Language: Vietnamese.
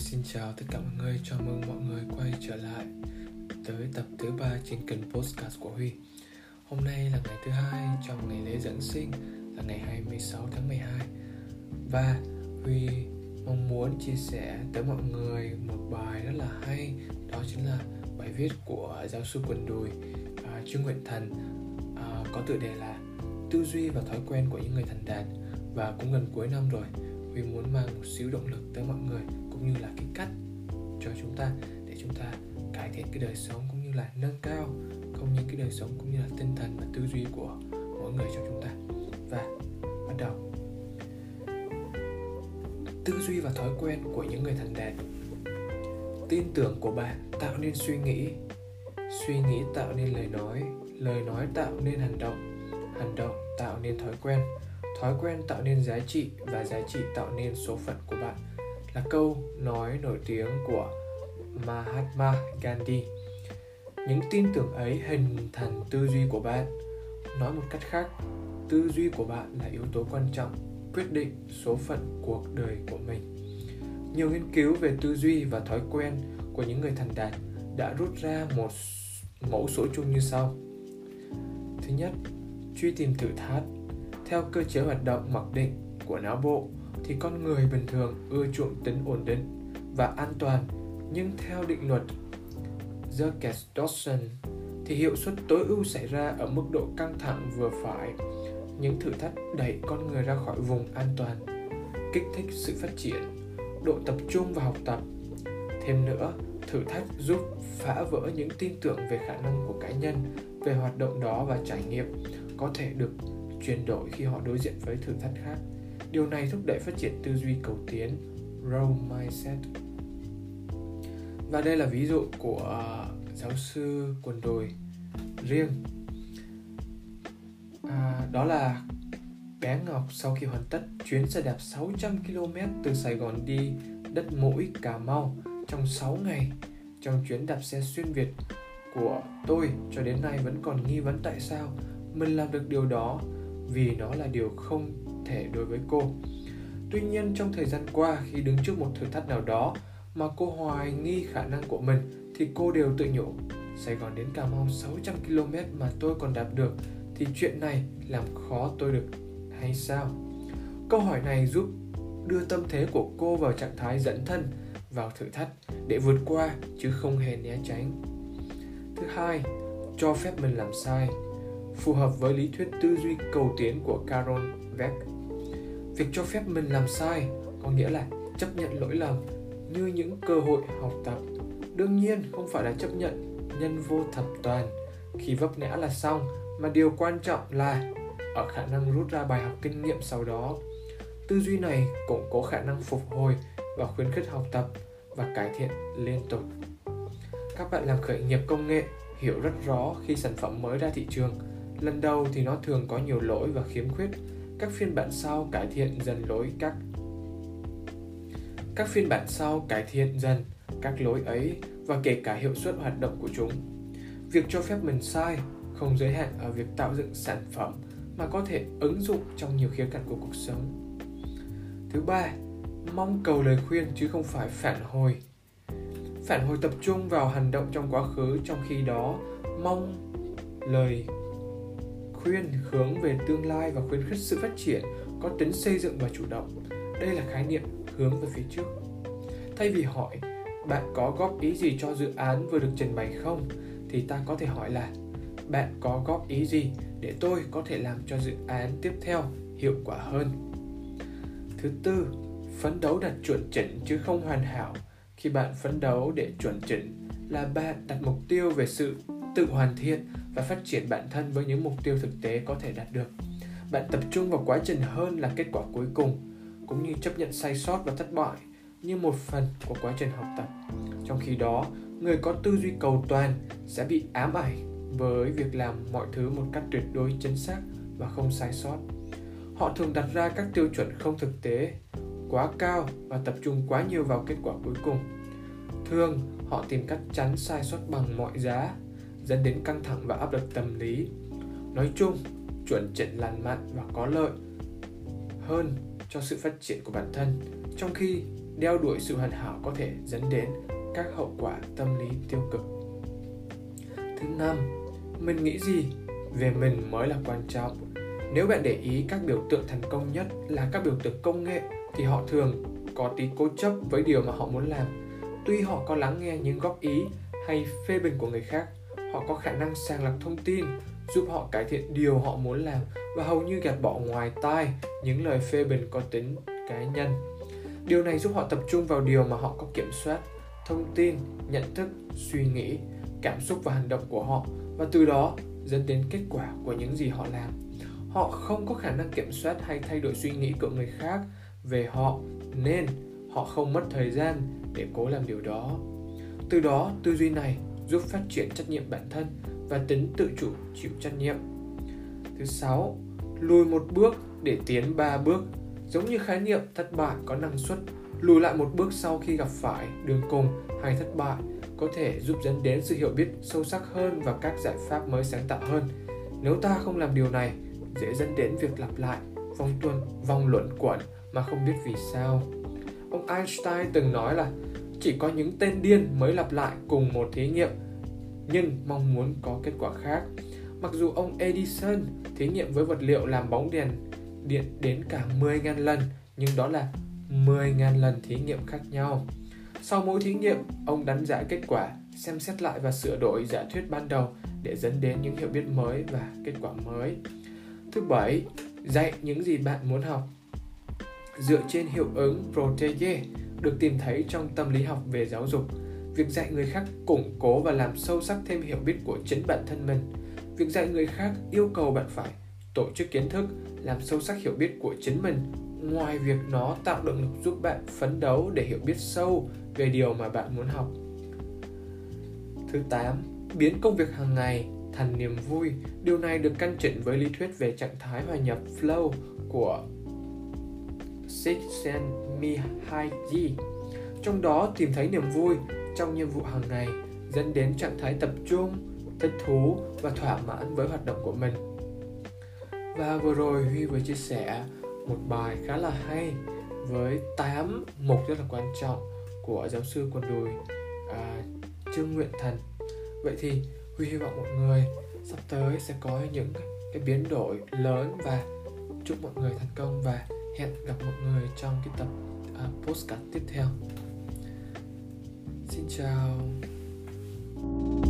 xin chào tất cả mọi người, chào mừng mọi người quay trở lại tới tập thứ ba trên kênh podcast của Huy. Hôm nay là ngày thứ hai trong ngày lễ Giáng sinh là ngày 26 tháng 12 và Huy mong muốn chia sẻ tới mọi người một bài rất là hay đó chính là bài viết của giáo sư quần đùi uh, Trương Nguyện Thần uh, có tựa đề là tư duy và thói quen của những người thành đạt và cũng gần cuối năm rồi Huy muốn mang một xíu động lực tới mọi người, cũng như là cái cách cho chúng ta để chúng ta cải thiện cái đời sống cũng như là nâng cao không những cái đời sống cũng như là tinh thần và tư duy của mỗi người trong chúng ta. Và bắt đầu. Tư duy và thói quen của những người thành đạt. Tin tưởng của bạn tạo nên suy nghĩ. Suy nghĩ tạo nên lời nói. Lời nói tạo nên hành động. Hành động tạo nên thói quen thói quen tạo nên giá trị và giá trị tạo nên số phận của bạn là câu nói nổi tiếng của Mahatma Gandhi. Những tin tưởng ấy hình thành tư duy của bạn. Nói một cách khác, tư duy của bạn là yếu tố quan trọng quyết định số phận cuộc đời của mình. Nhiều nghiên cứu về tư duy và thói quen của những người thành đạt đã rút ra một mẫu số chung như sau. Thứ nhất, truy tìm thử thách theo cơ chế hoạt động mặc định của não bộ thì con người bình thường ưa chuộng tính ổn định và an toàn nhưng theo định luật Jerkes Dawson thì hiệu suất tối ưu xảy ra ở mức độ căng thẳng vừa phải. Những thử thách đẩy con người ra khỏi vùng an toàn, kích thích sự phát triển, độ tập trung và học tập. Thêm nữa, thử thách giúp phá vỡ những tin tưởng về khả năng của cá nhân về hoạt động đó và trải nghiệm có thể được chuyển đổi khi họ đối diện với thử thách khác. Điều này thúc đẩy phát triển tư duy cầu tiến, Role mindset. Và đây là ví dụ của à, giáo sư quần đồi riêng. À, đó là bé Ngọc sau khi hoàn tất chuyến xe đạp 600 km từ Sài Gòn đi đất mũi Cà Mau trong 6 ngày. Trong chuyến đạp xe xuyên Việt của tôi cho đến nay vẫn còn nghi vấn tại sao mình làm được điều đó vì nó là điều không thể đối với cô. Tuy nhiên trong thời gian qua khi đứng trước một thử thách nào đó mà cô hoài nghi khả năng của mình thì cô đều tự nhủ Sài Gòn đến Cà Mau 600 km mà tôi còn đạp được thì chuyện này làm khó tôi được hay sao? Câu hỏi này giúp đưa tâm thế của cô vào trạng thái dẫn thân vào thử thách để vượt qua chứ không hề né tránh. Thứ hai, cho phép mình làm sai phù hợp với lý thuyết tư duy cầu tiến của Carol Beck. Việc cho phép mình làm sai có nghĩa là chấp nhận lỗi lầm như những cơ hội học tập. Đương nhiên, không phải là chấp nhận nhân vô thập toàn khi vấp ngã là xong, mà điều quan trọng là ở khả năng rút ra bài học kinh nghiệm sau đó. Tư duy này cũng có khả năng phục hồi và khuyến khích học tập và cải thiện liên tục. Các bạn làm khởi nghiệp công nghệ hiểu rất rõ khi sản phẩm mới ra thị trường Lần đầu thì nó thường có nhiều lỗi và khiếm khuyết. Các phiên bản sau cải thiện dần lỗi các các phiên bản sau cải thiện dần các lỗi ấy và kể cả hiệu suất hoạt động của chúng. Việc cho phép mình sai không giới hạn ở việc tạo dựng sản phẩm mà có thể ứng dụng trong nhiều khía cạnh của cuộc sống. Thứ ba, mong cầu lời khuyên chứ không phải phản hồi. Phản hồi tập trung vào hành động trong quá khứ trong khi đó mong lời khuyên hướng về tương lai và khuyến khích sự phát triển có tính xây dựng và chủ động. Đây là khái niệm hướng về phía trước. Thay vì hỏi bạn có góp ý gì cho dự án vừa được trình bày không thì ta có thể hỏi là bạn có góp ý gì để tôi có thể làm cho dự án tiếp theo hiệu quả hơn. Thứ tư, phấn đấu đặt chuẩn chỉnh chứ không hoàn hảo. Khi bạn phấn đấu để chuẩn chỉnh là bạn đặt mục tiêu về sự tự hoàn thiện và phát triển bản thân với những mục tiêu thực tế có thể đạt được. Bạn tập trung vào quá trình hơn là kết quả cuối cùng, cũng như chấp nhận sai sót và thất bại như một phần của quá trình học tập. Trong khi đó, người có tư duy cầu toàn sẽ bị ám ảnh với việc làm mọi thứ một cách tuyệt đối, chính xác và không sai sót. Họ thường đặt ra các tiêu chuẩn không thực tế, quá cao và tập trung quá nhiều vào kết quả cuối cùng. Thường, họ tìm cách tránh sai sót bằng mọi giá dẫn đến căng thẳng và áp lực tâm lý. Nói chung, chuẩn chỉnh lành mạnh và có lợi hơn cho sự phát triển của bản thân, trong khi đeo đuổi sự hoàn hảo có thể dẫn đến các hậu quả tâm lý tiêu cực. Thứ năm mình nghĩ gì về mình mới là quan trọng? Nếu bạn để ý các biểu tượng thành công nhất là các biểu tượng công nghệ thì họ thường có tí cố chấp với điều mà họ muốn làm. Tuy họ có lắng nghe những góp ý hay phê bình của người khác họ có khả năng sàng lọc thông tin, giúp họ cải thiện điều họ muốn làm và hầu như gạt bỏ ngoài tai những lời phê bình có tính cá nhân. Điều này giúp họ tập trung vào điều mà họ có kiểm soát, thông tin, nhận thức, suy nghĩ, cảm xúc và hành động của họ và từ đó dẫn đến kết quả của những gì họ làm. Họ không có khả năng kiểm soát hay thay đổi suy nghĩ của người khác về họ, nên họ không mất thời gian để cố làm điều đó. Từ đó, tư duy này giúp phát triển trách nhiệm bản thân và tính tự chủ chịu trách nhiệm. Thứ sáu, lùi một bước để tiến ba bước. Giống như khái niệm thất bại có năng suất, lùi lại một bước sau khi gặp phải đường cùng hay thất bại có thể giúp dẫn đến sự hiểu biết sâu sắc hơn và các giải pháp mới sáng tạo hơn. Nếu ta không làm điều này, dễ dẫn đến việc lặp lại, vòng tuần, vòng luẩn quẩn mà không biết vì sao. Ông Einstein từng nói là chỉ có những tên điên mới lặp lại cùng một thí nghiệm nhưng mong muốn có kết quả khác mặc dù ông Edison thí nghiệm với vật liệu làm bóng đèn điện đến cả 10.000 lần nhưng đó là 10.000 lần thí nghiệm khác nhau. Sau mỗi thí nghiệm, ông đánh giá kết quả, xem xét lại và sửa đổi giả thuyết ban đầu để dẫn đến những hiểu biết mới và kết quả mới. Thứ bảy, dạy những gì bạn muốn học. Dựa trên hiệu ứng Protege được tìm thấy trong tâm lý học về giáo dục, việc dạy người khác củng cố và làm sâu sắc thêm hiểu biết của chính bản thân mình. Việc dạy người khác yêu cầu bạn phải tổ chức kiến thức, làm sâu sắc hiểu biết của chính mình ngoài việc nó tạo động lực giúp bạn phấn đấu để hiểu biết sâu về điều mà bạn muốn học. Thứ 8. Biến công việc hàng ngày thành niềm vui. Điều này được căn chỉnh với lý thuyết về trạng thái hòa nhập flow của Csikszentmihalyi. Trong đó tìm thấy niềm vui trong nhiệm vụ hàng ngày dẫn đến trạng thái tập trung, thích thú và thỏa mãn với hoạt động của mình. Và vừa rồi Huy vừa chia sẻ một bài khá là hay với 8 mục rất là quan trọng của giáo sư quần đùi à, Trương Nguyện Thần. Vậy thì Huy hy vọng mọi người sắp tới sẽ có những cái biến đổi lớn và chúc mọi người thành công và hẹn gặp mọi người trong cái tập à, uh, postcard tiếp theo. Xin chào. thank you